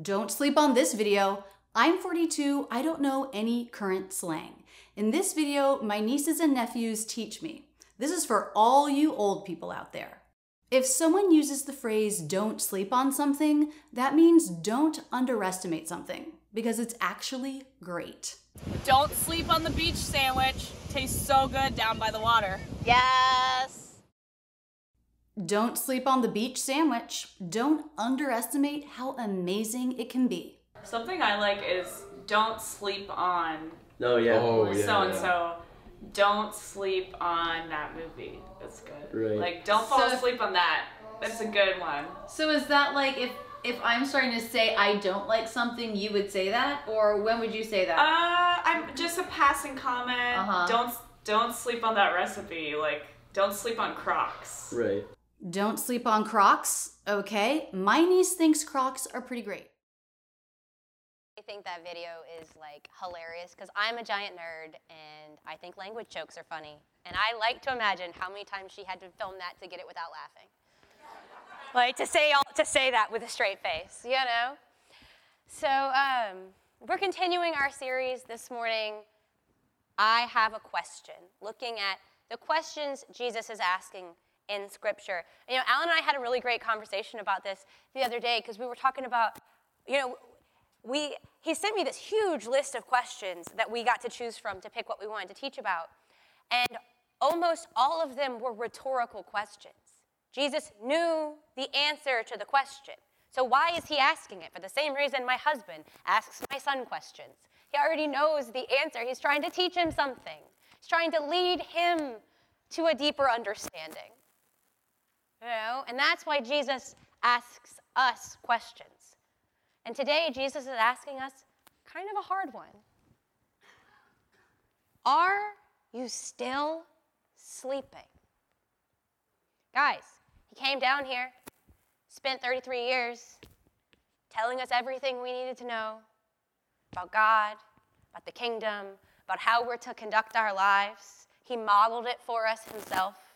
Don't sleep on this video. I'm 42, I don't know any current slang. In this video, my nieces and nephews teach me. This is for all you old people out there. If someone uses the phrase don't sleep on something, that means don't underestimate something because it's actually great. Don't sleep on the beach sandwich. Tastes so good down by the water. Yes. Don't sleep on the beach sandwich. Don't underestimate how amazing it can be. Something I like is don't sleep on Oh yeah. Oh, yeah. so and so. Don't sleep on that movie. That's good. Right. Like don't fall So- asleep on that. That's a good one. So is that like if if I'm starting to say I don't like something, you would say that, or when would you say that? Uh, I'm just a passing comment. Uh-huh. Don't don't sleep on that recipe. Like don't sleep on Crocs. Right. Don't sleep on Crocs. Okay, my niece thinks Crocs are pretty great. I think that video is like hilarious because I'm a giant nerd and I think language jokes are funny. And I like to imagine how many times she had to film that to get it without laughing. Like to say all, to say that with a straight face, you know. So um, we're continuing our series this morning. I have a question, looking at the questions Jesus is asking in Scripture. You know, Alan and I had a really great conversation about this the other day because we were talking about, you know, we he sent me this huge list of questions that we got to choose from to pick what we wanted to teach about, and almost all of them were rhetorical questions. Jesus knew the answer to the question. So why is he asking it? For the same reason my husband asks my son questions. He already knows the answer. He's trying to teach him something. He's trying to lead him to a deeper understanding. You know, and that's why Jesus asks us questions. And today Jesus is asking us kind of a hard one. Are you still sleeping? Guys, he came down here, spent 33 years telling us everything we needed to know about God, about the kingdom, about how we're to conduct our lives. He modeled it for us himself.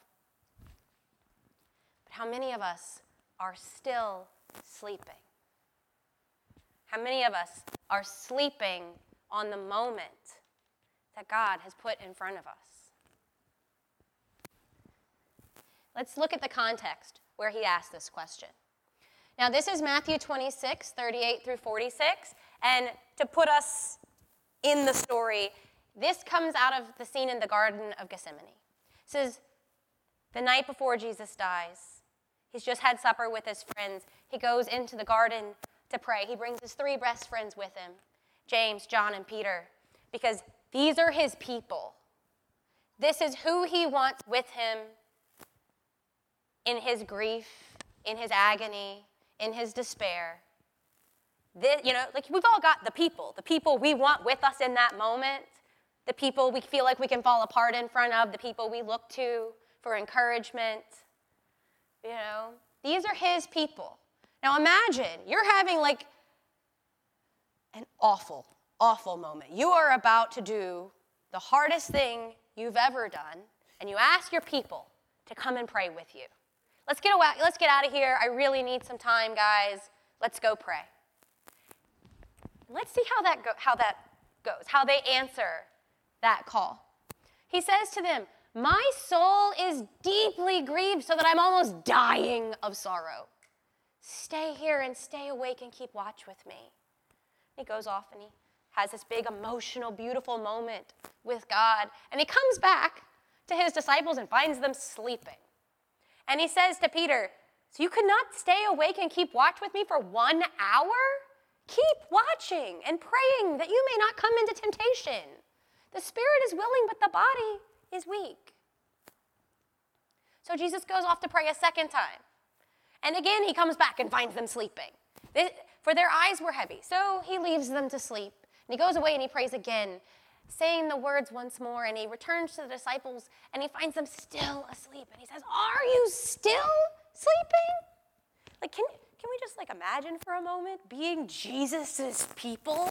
How many of us are still sleeping? How many of us are sleeping on the moment that God has put in front of us? Let's look at the context where he asked this question. Now, this is Matthew 26, 38 through 46. And to put us in the story, this comes out of the scene in the Garden of Gethsemane. It says, the night before Jesus dies, he's just had supper with his friends. He goes into the garden to pray. He brings his three best friends with him James, John, and Peter, because these are his people. This is who he wants with him in his grief, in his agony, in his despair. This, you know, like we've all got the people, the people we want with us in that moment, the people we feel like we can fall apart in front of, the people we look to for encouragement. You know, these are his people. Now imagine you're having like an awful, awful moment. You are about to do the hardest thing you've ever done, and you ask your people to come and pray with you. Let's get, away, let's get out of here. I really need some time, guys. Let's go pray. Let's see how that, go, how that goes, how they answer that call. He says to them, My soul is deeply grieved so that I'm almost dying of sorrow. Stay here and stay awake and keep watch with me. He goes off and he has this big emotional, beautiful moment with God. And he comes back to his disciples and finds them sleeping. And he says to Peter, So you could not stay awake and keep watch with me for one hour? Keep watching and praying that you may not come into temptation. The spirit is willing, but the body is weak. So Jesus goes off to pray a second time. And again, he comes back and finds them sleeping. They, for their eyes were heavy. So he leaves them to sleep. And he goes away and he prays again, saying the words once more. And he returns to the disciples and he finds them still asleep. And he says, Are you still sleeping? Like, can, can we just like imagine for a moment being Jesus's people?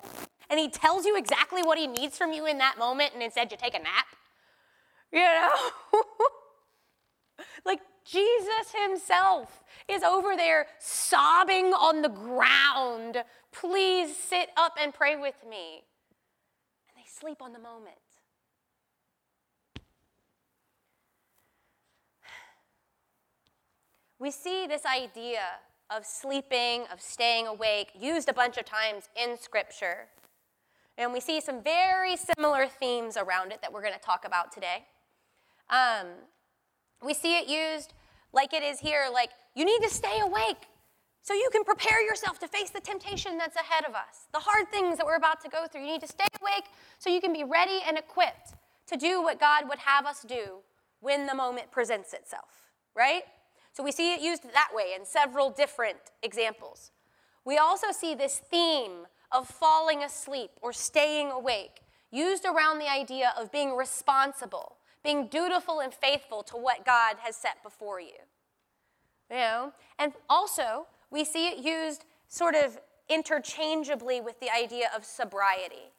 And he tells you exactly what he needs from you in that moment, and instead you take a nap? You know? like, Jesus himself is over there sobbing on the ground. Please sit up and pray with me. And they sleep on the moment. We see this idea of sleeping, of staying awake, used a bunch of times in Scripture. And we see some very similar themes around it that we're going to talk about today. Um, we see it used like it is here, like you need to stay awake so you can prepare yourself to face the temptation that's ahead of us, the hard things that we're about to go through. You need to stay awake so you can be ready and equipped to do what God would have us do when the moment presents itself, right? So we see it used that way in several different examples. We also see this theme of falling asleep or staying awake used around the idea of being responsible, being dutiful and faithful to what God has set before you. You know? And also, we see it used sort of interchangeably with the idea of sobriety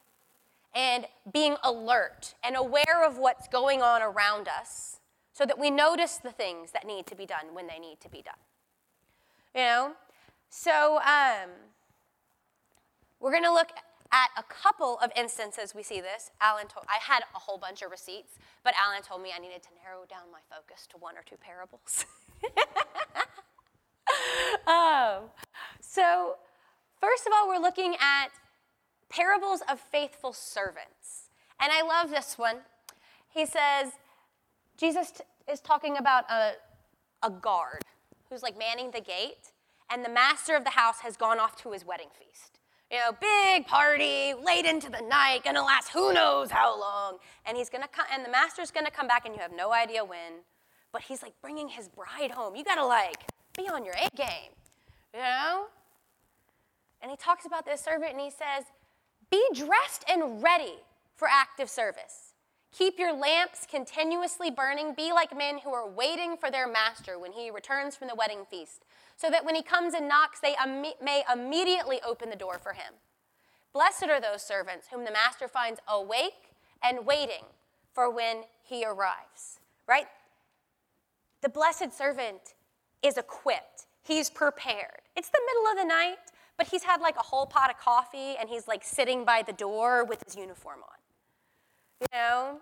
and being alert and aware of what's going on around us so that we notice the things that need to be done when they need to be done. You know? So um, we're going to look at a couple of instances we see this. Alan told, I had a whole bunch of receipts, but Alan told me I needed to narrow down my focus to one or two parables. um, so, first of all, we're looking at parables of faithful servants. And I love this one. He says, Jesus t- is talking about a, a guard who's like manning the gate, and the master of the house has gone off to his wedding feast. You know, big party, late into the night, gonna last who knows how long. And he's gonna come, and the master's gonna come back, and you have no idea when. But he's like bringing his bride home. You gotta like be on your A game, you know? And he talks about this servant, and he says, "Be dressed and ready for active service." Keep your lamps continuously burning. Be like men who are waiting for their master when he returns from the wedding feast, so that when he comes and knocks, they may immediately open the door for him. Blessed are those servants whom the master finds awake and waiting for when he arrives. Right? The blessed servant is equipped, he's prepared. It's the middle of the night, but he's had like a whole pot of coffee and he's like sitting by the door with his uniform on. You know?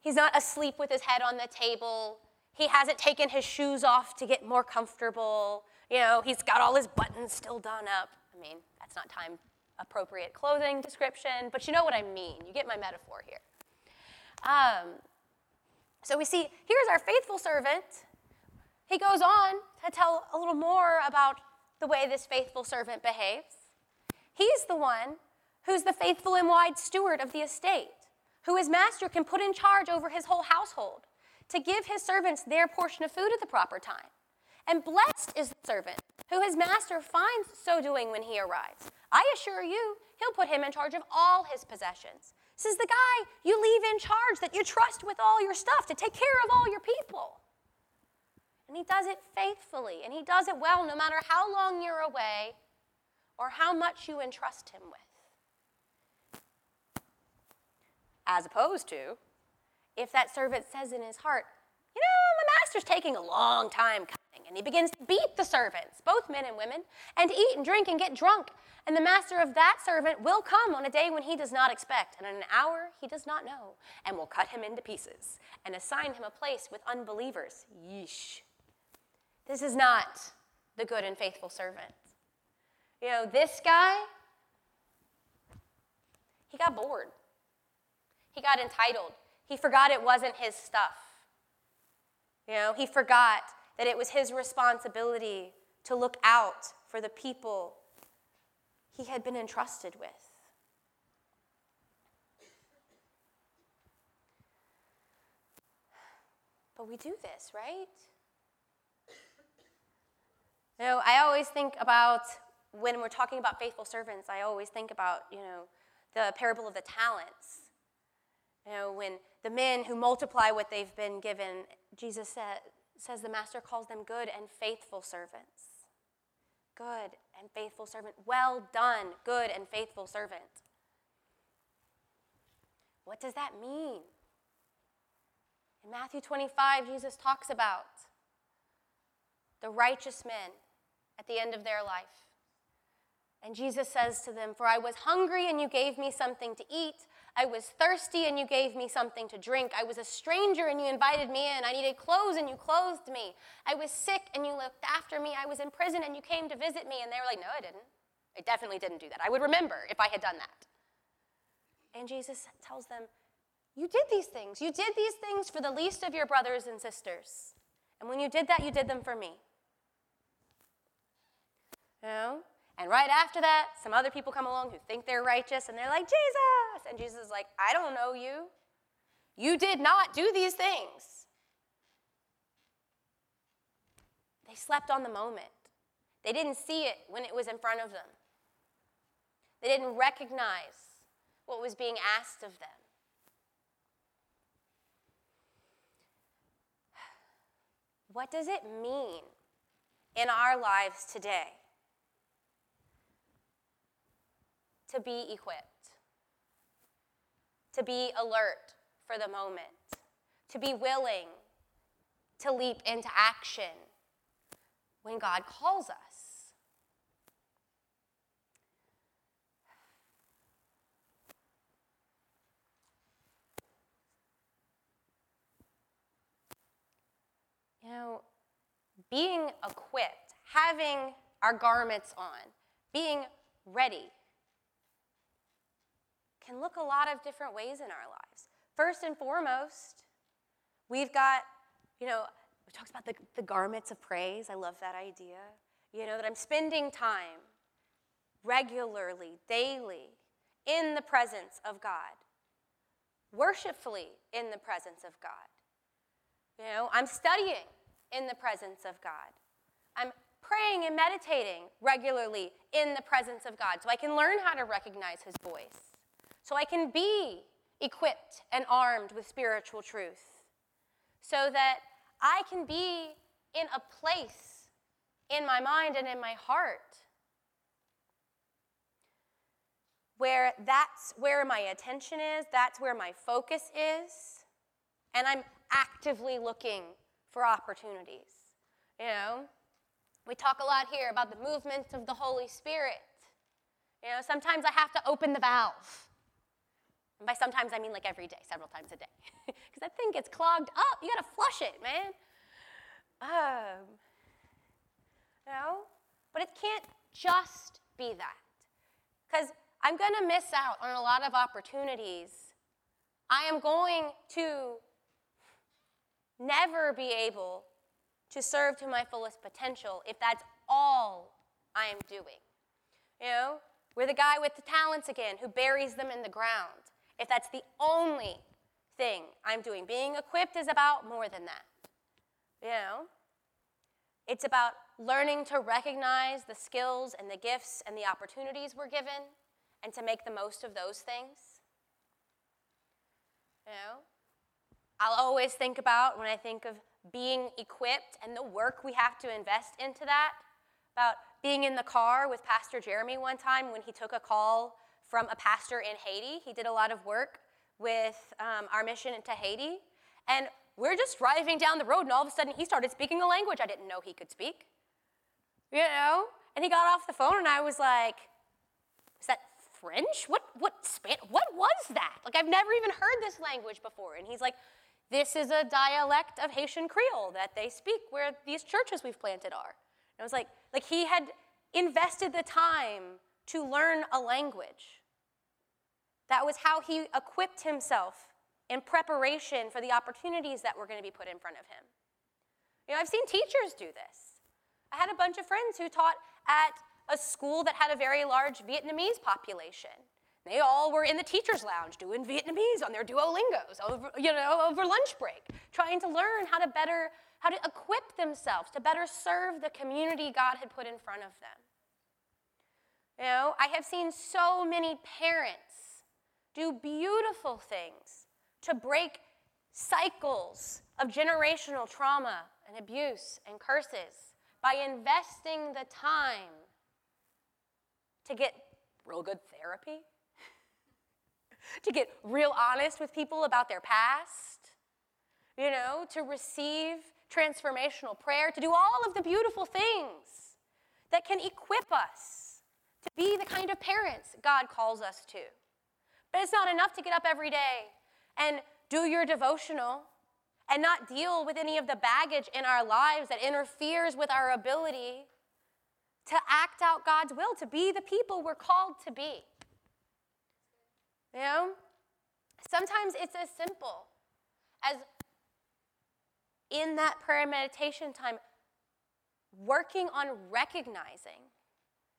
He's not asleep with his head on the table. He hasn't taken his shoes off to get more comfortable. You know, he's got all his buttons still done up. I mean, that's not time appropriate clothing description, but you know what I mean. You get my metaphor here. Um, so we see here's our faithful servant. He goes on to tell a little more about the way this faithful servant behaves. He's the one who's the faithful and wise steward of the estate who his master can put in charge over his whole household, to give his servants their portion of food at the proper time. And blessed is the servant who his master finds so doing when he arrives. I assure you, he'll put him in charge of all his possessions. This is the guy you leave in charge that you trust with all your stuff to take care of all your people. And he does it faithfully, and he does it well no matter how long you're away or how much you entrust him with. As opposed to, if that servant says in his heart, you know, my master's taking a long time coming, and he begins to beat the servants, both men and women, and to eat and drink and get drunk. And the master of that servant will come on a day when he does not expect, and in an hour he does not know, and will cut him into pieces and assign him a place with unbelievers. Yeesh. This is not the good and faithful servant. You know, this guy, he got bored. He got entitled. He forgot it wasn't his stuff. You know, he forgot that it was his responsibility to look out for the people he had been entrusted with. But we do this, right? You know, I always think about when we're talking about faithful servants, I always think about, you know, the parable of the talents. You know, when the men who multiply what they've been given, Jesus said, says the master calls them good and faithful servants. Good and faithful servant. Well done, good and faithful servant. What does that mean? In Matthew 25, Jesus talks about the righteous men at the end of their life. And Jesus says to them, For I was hungry and you gave me something to eat. I was thirsty and you gave me something to drink. I was a stranger and you invited me in. I needed clothes and you clothed me. I was sick and you looked after me. I was in prison and you came to visit me. And they were like, No, I didn't. I definitely didn't do that. I would remember if I had done that. And Jesus tells them, You did these things. You did these things for the least of your brothers and sisters. And when you did that, you did them for me. You know? And right after that, some other people come along who think they're righteous and they're like, Jesus! And Jesus is like, I don't know you. You did not do these things. They slept on the moment. They didn't see it when it was in front of them. They didn't recognize what was being asked of them. What does it mean in our lives today to be equipped, to be alert for the moment, to be willing to leap into action when God calls us. You know, being equipped, having our garments on, being ready can look a lot of different ways in our lives. First and foremost, we've got, you know, we talked about the, the garments of praise. I love that idea. You know, that I'm spending time regularly, daily, in the presence of God, worshipfully in the presence of God. You know, I'm studying in the presence of God. I'm praying and meditating regularly in the presence of God so I can learn how to recognize His voice so I can be equipped and armed with spiritual truth, so that I can be in a place in my mind and in my heart where that's where my attention is, that's where my focus is, and I'm actively looking for opportunities. You know, we talk a lot here about the movement of the Holy Spirit. You know, sometimes I have to open the valve. And by sometimes, I mean like every day, several times a day. Because that thing gets clogged up. You got to flush it, man. Um, you know? But it can't just be that. Because I'm going to miss out on a lot of opportunities. I am going to never be able to serve to my fullest potential if that's all I am doing. You know, we're the guy with the talents again who buries them in the ground if that's the only thing I'm doing. Being equipped is about more than that. You know? It's about learning to recognize the skills and the gifts and the opportunities we're given and to make the most of those things. You know? I'll always think about when I think of being equipped and the work we have to invest into that, about being in the car with Pastor Jeremy one time when he took a call from a pastor in Haiti. He did a lot of work with um, our mission into Haiti. And we're just driving down the road, and all of a sudden he started speaking a language I didn't know he could speak. You know? And he got off the phone, and I was like, is that French? What, what? What was that? Like, I've never even heard this language before. And he's like, this is a dialect of Haitian Creole that they speak where these churches we've planted are. And I was like, like he had invested the time to learn a language. That was how he equipped himself in preparation for the opportunities that were going to be put in front of him. You know, I've seen teachers do this. I had a bunch of friends who taught at a school that had a very large Vietnamese population. They all were in the teacher's lounge doing Vietnamese on their Duolingos, over, you know, over lunch break, trying to learn how to better, how to equip themselves to better serve the community God had put in front of them. You know, I have seen so many parents do beautiful things to break cycles of generational trauma and abuse and curses by investing the time to get real good therapy, to get real honest with people about their past, you know, to receive transformational prayer, to do all of the beautiful things that can equip us to be the kind of parents God calls us to. But it's not enough to get up every day and do your devotional and not deal with any of the baggage in our lives that interferes with our ability to act out God's will, to be the people we're called to be. You know? Sometimes it's as simple as in that prayer meditation time, working on recognizing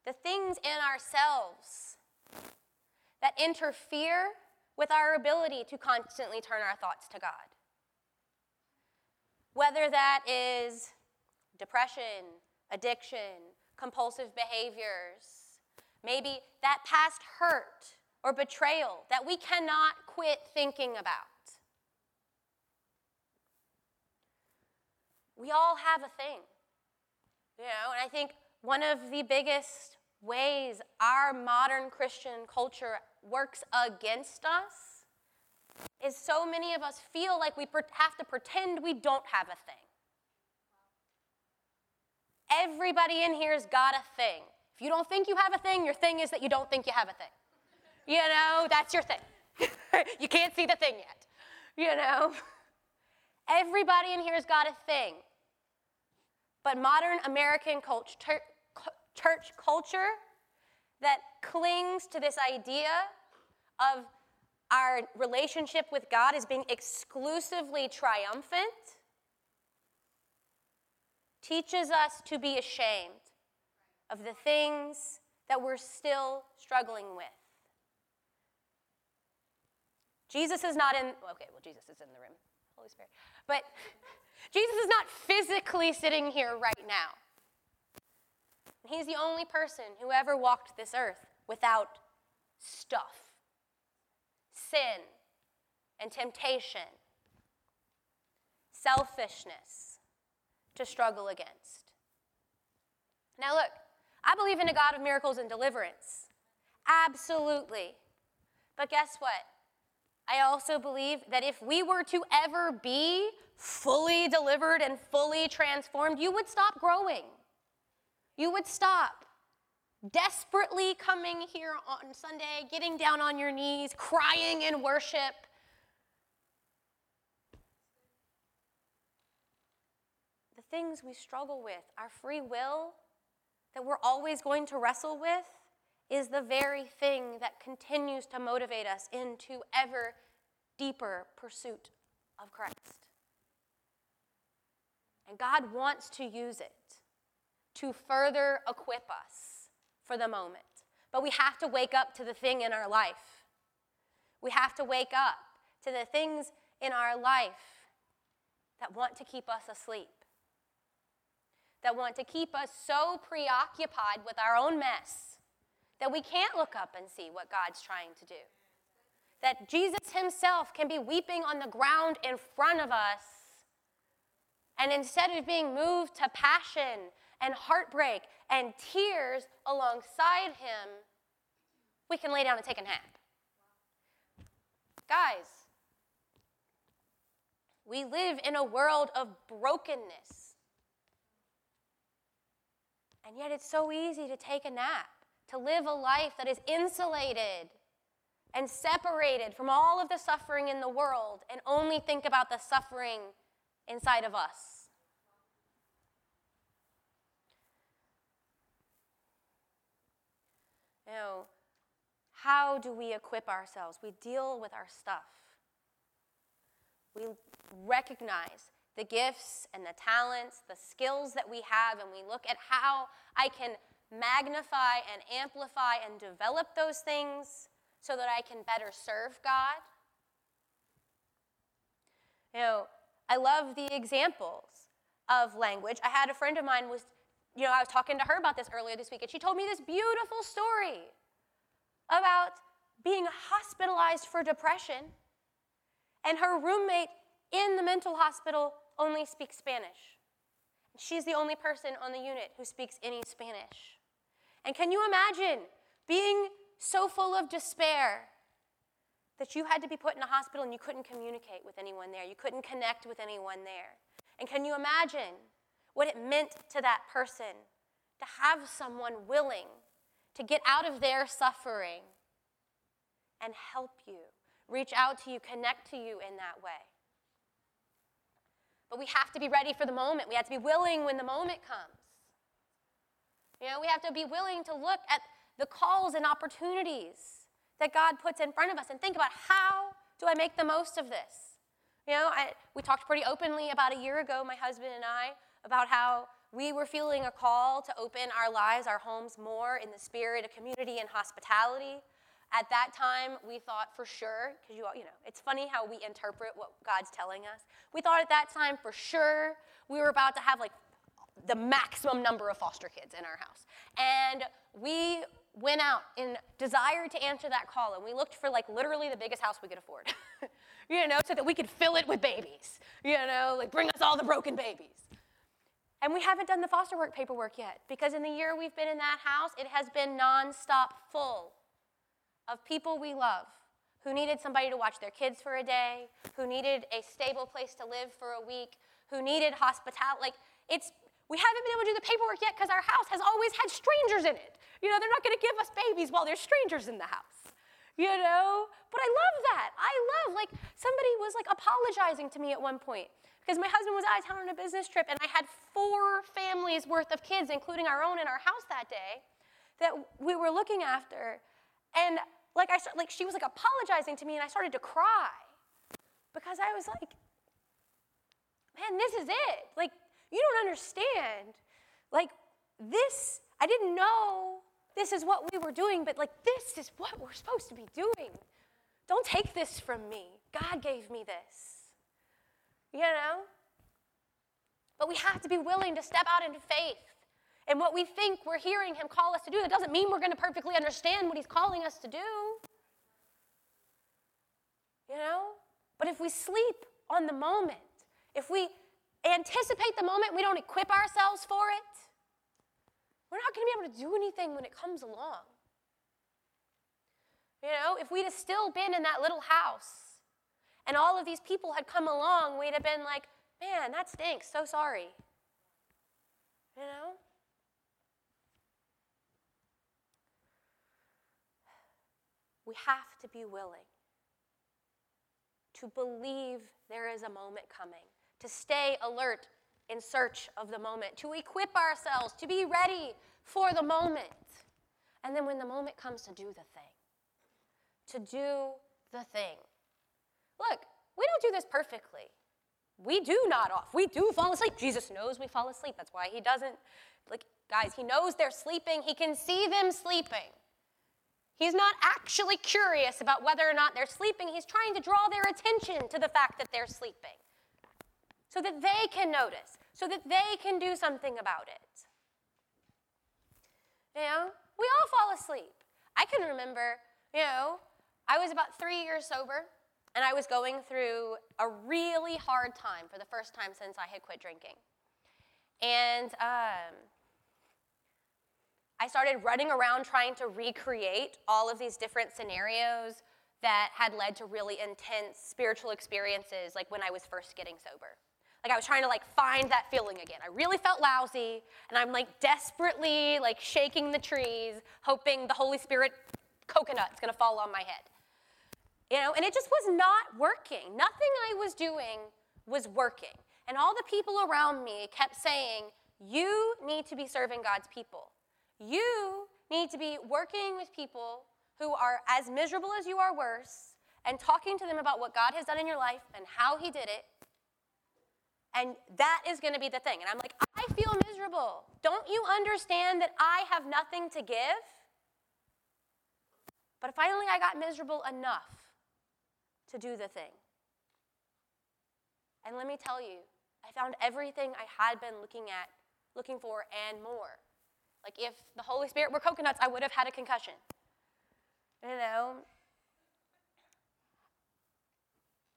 the things in ourselves that interfere with our ability to constantly turn our thoughts to God. Whether that is depression, addiction, compulsive behaviors, maybe that past hurt or betrayal that we cannot quit thinking about. We all have a thing. You know, and I think one of the biggest ways our modern Christian culture works against us is so many of us feel like we have to pretend we don't have a thing. Everybody in here's got a thing. If you don't think you have a thing, your thing is that you don't think you have a thing. You know, that's your thing. you can't see the thing yet. You know? Everybody in here's got a thing. But modern American culture, church culture that clings to this idea of our relationship with God as being exclusively triumphant teaches us to be ashamed of the things that we're still struggling with. Jesus is not in, okay, well, Jesus is in the room, Holy Spirit. But Jesus is not physically sitting here right now. He's the only person who ever walked this earth without stuff sin and temptation, selfishness to struggle against. Now, look, I believe in a God of miracles and deliverance. Absolutely. But guess what? I also believe that if we were to ever be fully delivered and fully transformed, you would stop growing. You would stop desperately coming here on Sunday, getting down on your knees, crying in worship. The things we struggle with, our free will that we're always going to wrestle with, is the very thing that continues to motivate us into ever deeper pursuit of Christ. And God wants to use it to further equip us for the moment. But we have to wake up to the thing in our life. We have to wake up to the things in our life that want to keep us asleep, that want to keep us so preoccupied with our own mess that we can't look up and see what God's trying to do. That Jesus himself can be weeping on the ground in front of us. And instead of being moved to passion and heartbreak and tears alongside him, we can lay down and take a nap. Guys, we live in a world of brokenness. And yet it's so easy to take a nap to live a life that is insulated and separated from all of the suffering in the world and only think about the suffering inside of us. Know, how do we equip ourselves? We deal with our stuff. We recognize the gifts and the talents, the skills that we have, and we look at how I can magnify and amplify and develop those things so that I can better serve God. You know, I love the examples of language. I had a friend of mine was, you know, I was talking to her about this earlier this week, and she told me this beautiful story about being hospitalized for depression, and her roommate in the mental hospital only speaks Spanish. She's the only person on the unit who speaks any Spanish. And can you imagine being so full of despair that you had to be put in a hospital and you couldn't communicate with anyone there? You couldn't connect with anyone there. And can you imagine what it meant to that person to have someone willing to get out of their suffering and help you, reach out to you, connect to you in that way? But we have to be ready for the moment. We have to be willing when the moment comes. You know, we have to be willing to look at the calls and opportunities that God puts in front of us and think about how do I make the most of this? You know, I, we talked pretty openly about a year ago, my husband and I, about how we were feeling a call to open our lives, our homes more in the spirit of community and hospitality. At that time, we thought for sure, because you, you know, it's funny how we interpret what God's telling us. We thought at that time for sure we were about to have like the maximum number of foster kids in our house. And we went out in desire to answer that call, and we looked for like literally the biggest house we could afford, you know, so that we could fill it with babies, you know, like bring us all the broken babies. And we haven't done the foster work paperwork yet because in the year we've been in that house, it has been nonstop full of people we love who needed somebody to watch their kids for a day, who needed a stable place to live for a week, who needed hospitality. Like, it's, we haven't been able to do the paperwork yet because our house has always had strangers in it. You know, they're not going to give us babies while there's strangers in the house. You know? But I love that. I love, like, somebody was like apologizing to me at one point because my husband was out of town on a business trip and I had four families worth of kids, including our own, in our house that day that we were looking after. And like, I, like she was like apologizing to me and I started to cry because I was like, man, this is it. Like, you don't understand. Like, this, I didn't know this is what we were doing, but like, this is what we're supposed to be doing. Don't take this from me. God gave me this. You know? But we have to be willing to step out into faith. And what we think we're hearing Him call us to do, that doesn't mean we're going to perfectly understand what He's calling us to do. You know? But if we sleep on the moment, if we anticipate the moment, we don't equip ourselves for it, we're not going to be able to do anything when it comes along. You know, if we'd have still been in that little house and all of these people had come along, we'd have been like, man, that stinks, so sorry. You know? We have to be willing to believe there is a moment coming to stay alert in search of the moment, to equip ourselves, to be ready for the moment. And then when the moment comes to do the thing, to do the thing. Look, we don't do this perfectly. We do nod off. We do fall asleep. Jesus knows we fall asleep. That's why he doesn't, like, guys, he knows they're sleeping. He can see them sleeping. He's not actually curious about whether or not they're sleeping. He's trying to draw their attention to the fact that they're sleeping so that they can notice, so that they can do something about it. You know, we all fall asleep. I can remember, you know, I was about three years sober, and I was going through a really hard time for the first time since I had quit drinking. And um, I started running around trying to recreate all of these different scenarios that had led to really intense spiritual experiences, like when I was first getting sober. Like I was trying to like find that feeling again. I really felt lousy, and I'm like desperately like shaking the trees, hoping the Holy Spirit coconut's gonna fall on my head. You know, and it just was not working. Nothing I was doing was working. And all the people around me kept saying, You need to be serving God's people. You need to be working with people who are as miserable as you are worse and talking to them about what God has done in your life and how He did it and that is going to be the thing. And I'm like, I feel miserable. Don't you understand that I have nothing to give? But finally, I got miserable enough to do the thing. And let me tell you, I found everything I had been looking at, looking for, and more. Like if the Holy Spirit were coconuts, I would have had a concussion. You know?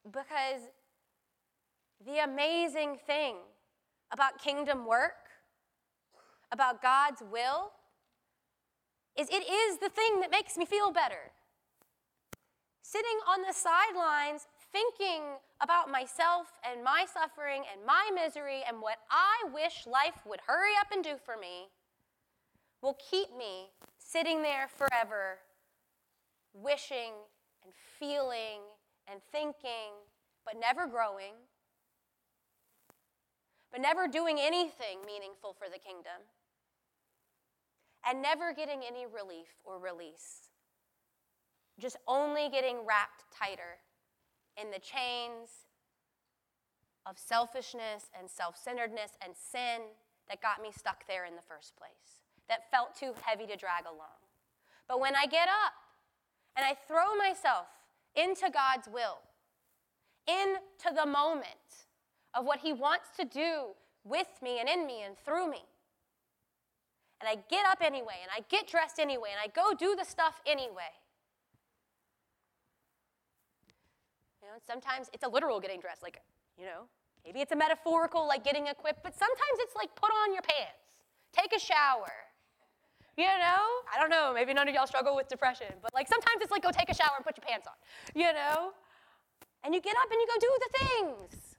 Because the amazing thing about kingdom work, about God's will, is it is the thing that makes me feel better. Sitting on the sidelines thinking about myself and my suffering and my misery and what I wish life would hurry up and do for me will keep me sitting there forever, wishing and feeling and thinking, but never growing, but never doing anything meaningful for the kingdom, and never getting any relief or release. Just only getting wrapped tighter in the chains of selfishness and self centeredness and sin that got me stuck there in the first place, that felt too heavy to drag along. But when I get up and I throw myself into God's will, into the moment of what He wants to do with me and in me and through me, and I get up anyway, and I get dressed anyway, and I go do the stuff anyway. You know, sometimes it's a literal getting dressed, like, you know, maybe it's a metaphorical, like getting equipped, but sometimes it's like put on your pants, take a shower. You know? I don't know, maybe none of y'all struggle with depression, but like sometimes it's like go take a shower and put your pants on, you know? And you get up and you go do the things.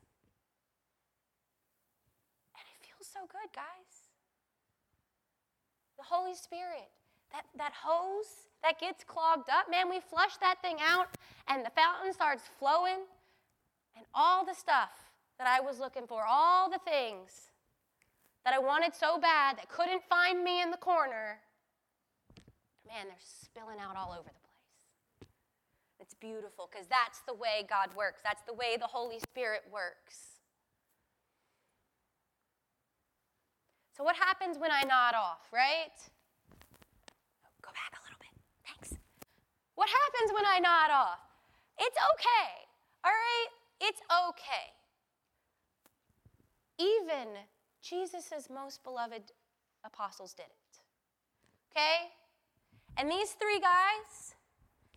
And it feels so good, guys. The Holy Spirit, that, that hose that gets clogged up, man, we flush that thing out and the fountain starts flowing, and all the stuff that I was looking for, all the things that I wanted so bad that couldn't find me in the corner, man, they're spilling out all over the place. It's beautiful because that's the way God works, that's the way the Holy Spirit works. So, what happens when I nod off, right? Go back a little bit. Thanks. What happens when I nod off? It's okay, all right? It's okay. Even Jesus' most beloved apostles did it. Okay? And these three guys,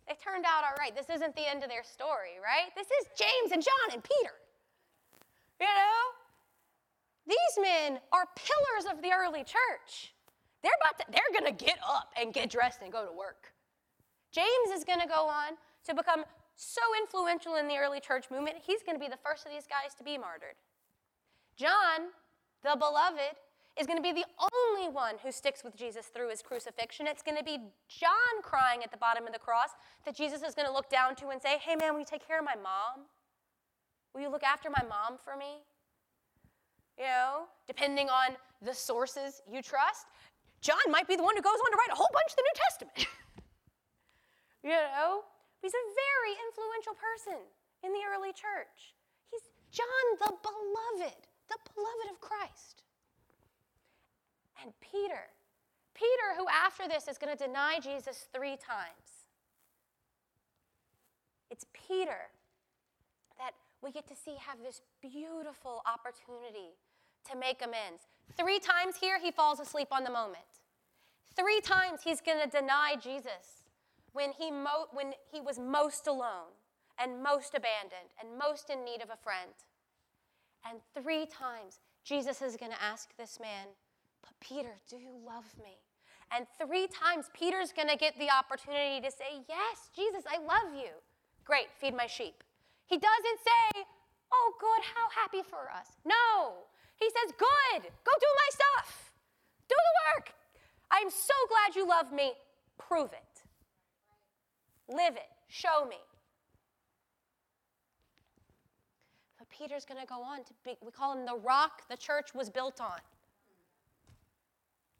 they turned out all right. This isn't the end of their story, right? This is James and John and Peter. You know? These men are pillars of the early church. They're about to, they're gonna get up and get dressed and go to work. James is gonna go on to become so influential in the early church movement, he's gonna be the first of these guys to be martyred. John, the beloved, is going to be the only one who sticks with Jesus through his crucifixion. It's going to be John crying at the bottom of the cross that Jesus is going to look down to and say, Hey, man, will you take care of my mom? Will you look after my mom for me? You know, depending on the sources you trust, John might be the one who goes on to write a whole bunch of the New Testament. you know, he's a very influential person in the early church. He's John the beloved, the beloved of Christ. And Peter, Peter, who after this is going to deny Jesus three times. It's Peter that we get to see have this beautiful opportunity to make amends. Three times here, he falls asleep on the moment. Three times he's going to deny Jesus when he, mo- when he was most alone and most abandoned and most in need of a friend. And three times Jesus is going to ask this man, But Peter, do you love me? And three times Peter's going to get the opportunity to say, Yes, Jesus, I love you. Great, feed my sheep. He doesn't say, Oh, good, how happy for us. No, he says, Good, go do my stuff. Do the work. I'm so glad you love me. Prove it. Live it. Show me. But Peter's going to go on to be, we call him the rock the church was built on.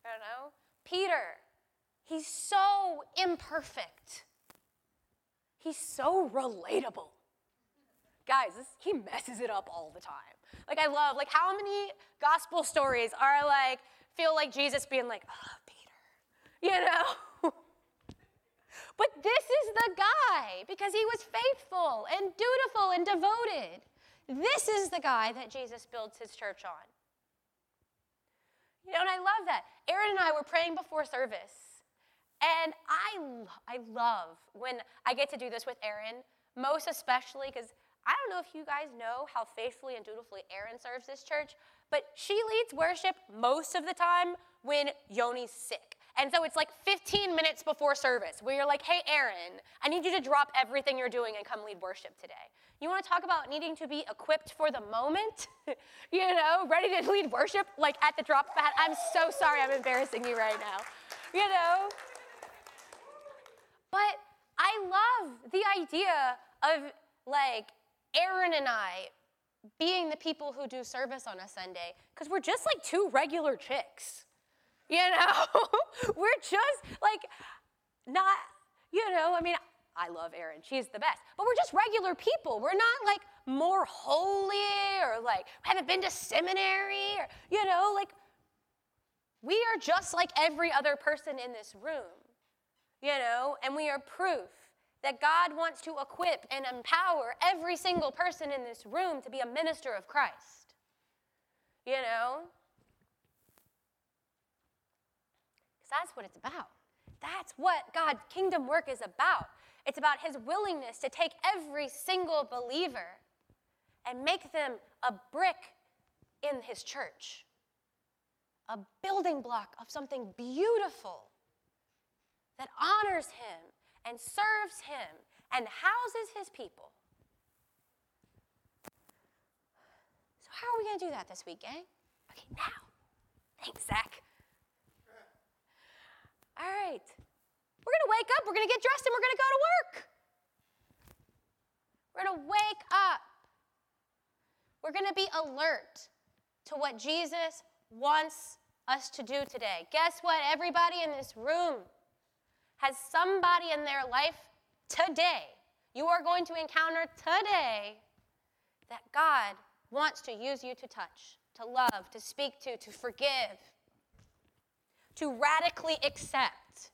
I don't know. Peter, he's so imperfect. He's so relatable. Guys, this, he messes it up all the time. Like, I love, like, how many gospel stories are like, feel like Jesus being like, oh, Peter, you know? But this is the guy because he was faithful and dutiful and devoted. This is the guy that Jesus builds his church on. You know, and I love that. Erin and I were praying before service. And I, I love when I get to do this with Erin, most especially because I don't know if you guys know how faithfully and dutifully Erin serves this church, but she leads worship most of the time when Yoni's sick. And so it's like 15 minutes before service where you're like, hey, Erin, I need you to drop everything you're doing and come lead worship today. You want to talk about needing to be equipped for the moment? you know, ready to lead worship like at the drop of a hat? I'm so sorry I'm embarrassing you right now. You know? But I love the idea of like Erin and I being the people who do service on a Sunday because we're just like two regular chicks. You know, we're just like not, you know, I mean, I love Erin, she's the best. But we're just regular people. We're not like more holy or like haven't been to seminary or, you know, like we are just like every other person in this room, you know, and we are proof that God wants to equip and empower every single person in this room to be a minister of Christ. You know? Because that's what it's about. That's what God's kingdom work is about. It's about his willingness to take every single believer and make them a brick in his church, a building block of something beautiful that honors him and serves him and houses his people. So, how are we going to do that this week, gang? Okay, now. Thanks, Zach. All right. We're going to wake up, we're going to get dressed, and we're going to go to work. We're going to wake up. We're going to be alert to what Jesus wants us to do today. Guess what? Everybody in this room has somebody in their life today, you are going to encounter today that God wants to use you to touch, to love, to speak to, to forgive, to radically accept.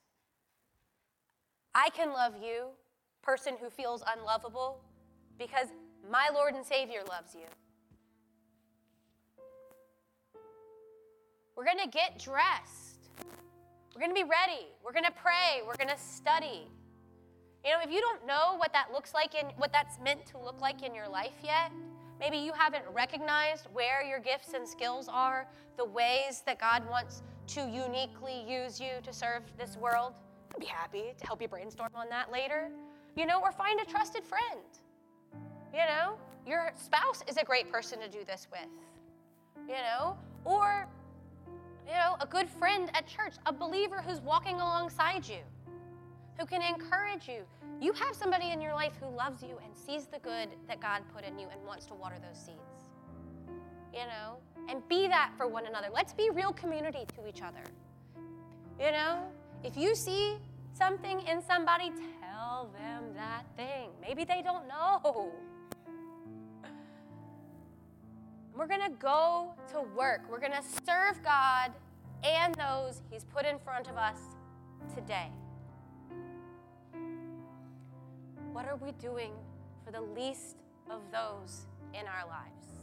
I can love you, person who feels unlovable, because my Lord and Savior loves you. We're going to get dressed. We're going to be ready. We're going to pray. We're going to study. You know, if you don't know what that looks like and what that's meant to look like in your life yet, maybe you haven't recognized where your gifts and skills are, the ways that God wants to uniquely use you to serve this world. I'd be happy to help you brainstorm on that later. You know, or find a trusted friend. You know, your spouse is a great person to do this with. You know, or you know, a good friend at church, a believer who's walking alongside you, who can encourage you. You have somebody in your life who loves you and sees the good that God put in you and wants to water those seeds. You know, and be that for one another. Let's be real community to each other. You know, if you see something in somebody, tell them that thing. Maybe they don't know. We're going to go to work. We're going to serve God and those He's put in front of us today. What are we doing for the least of those in our lives?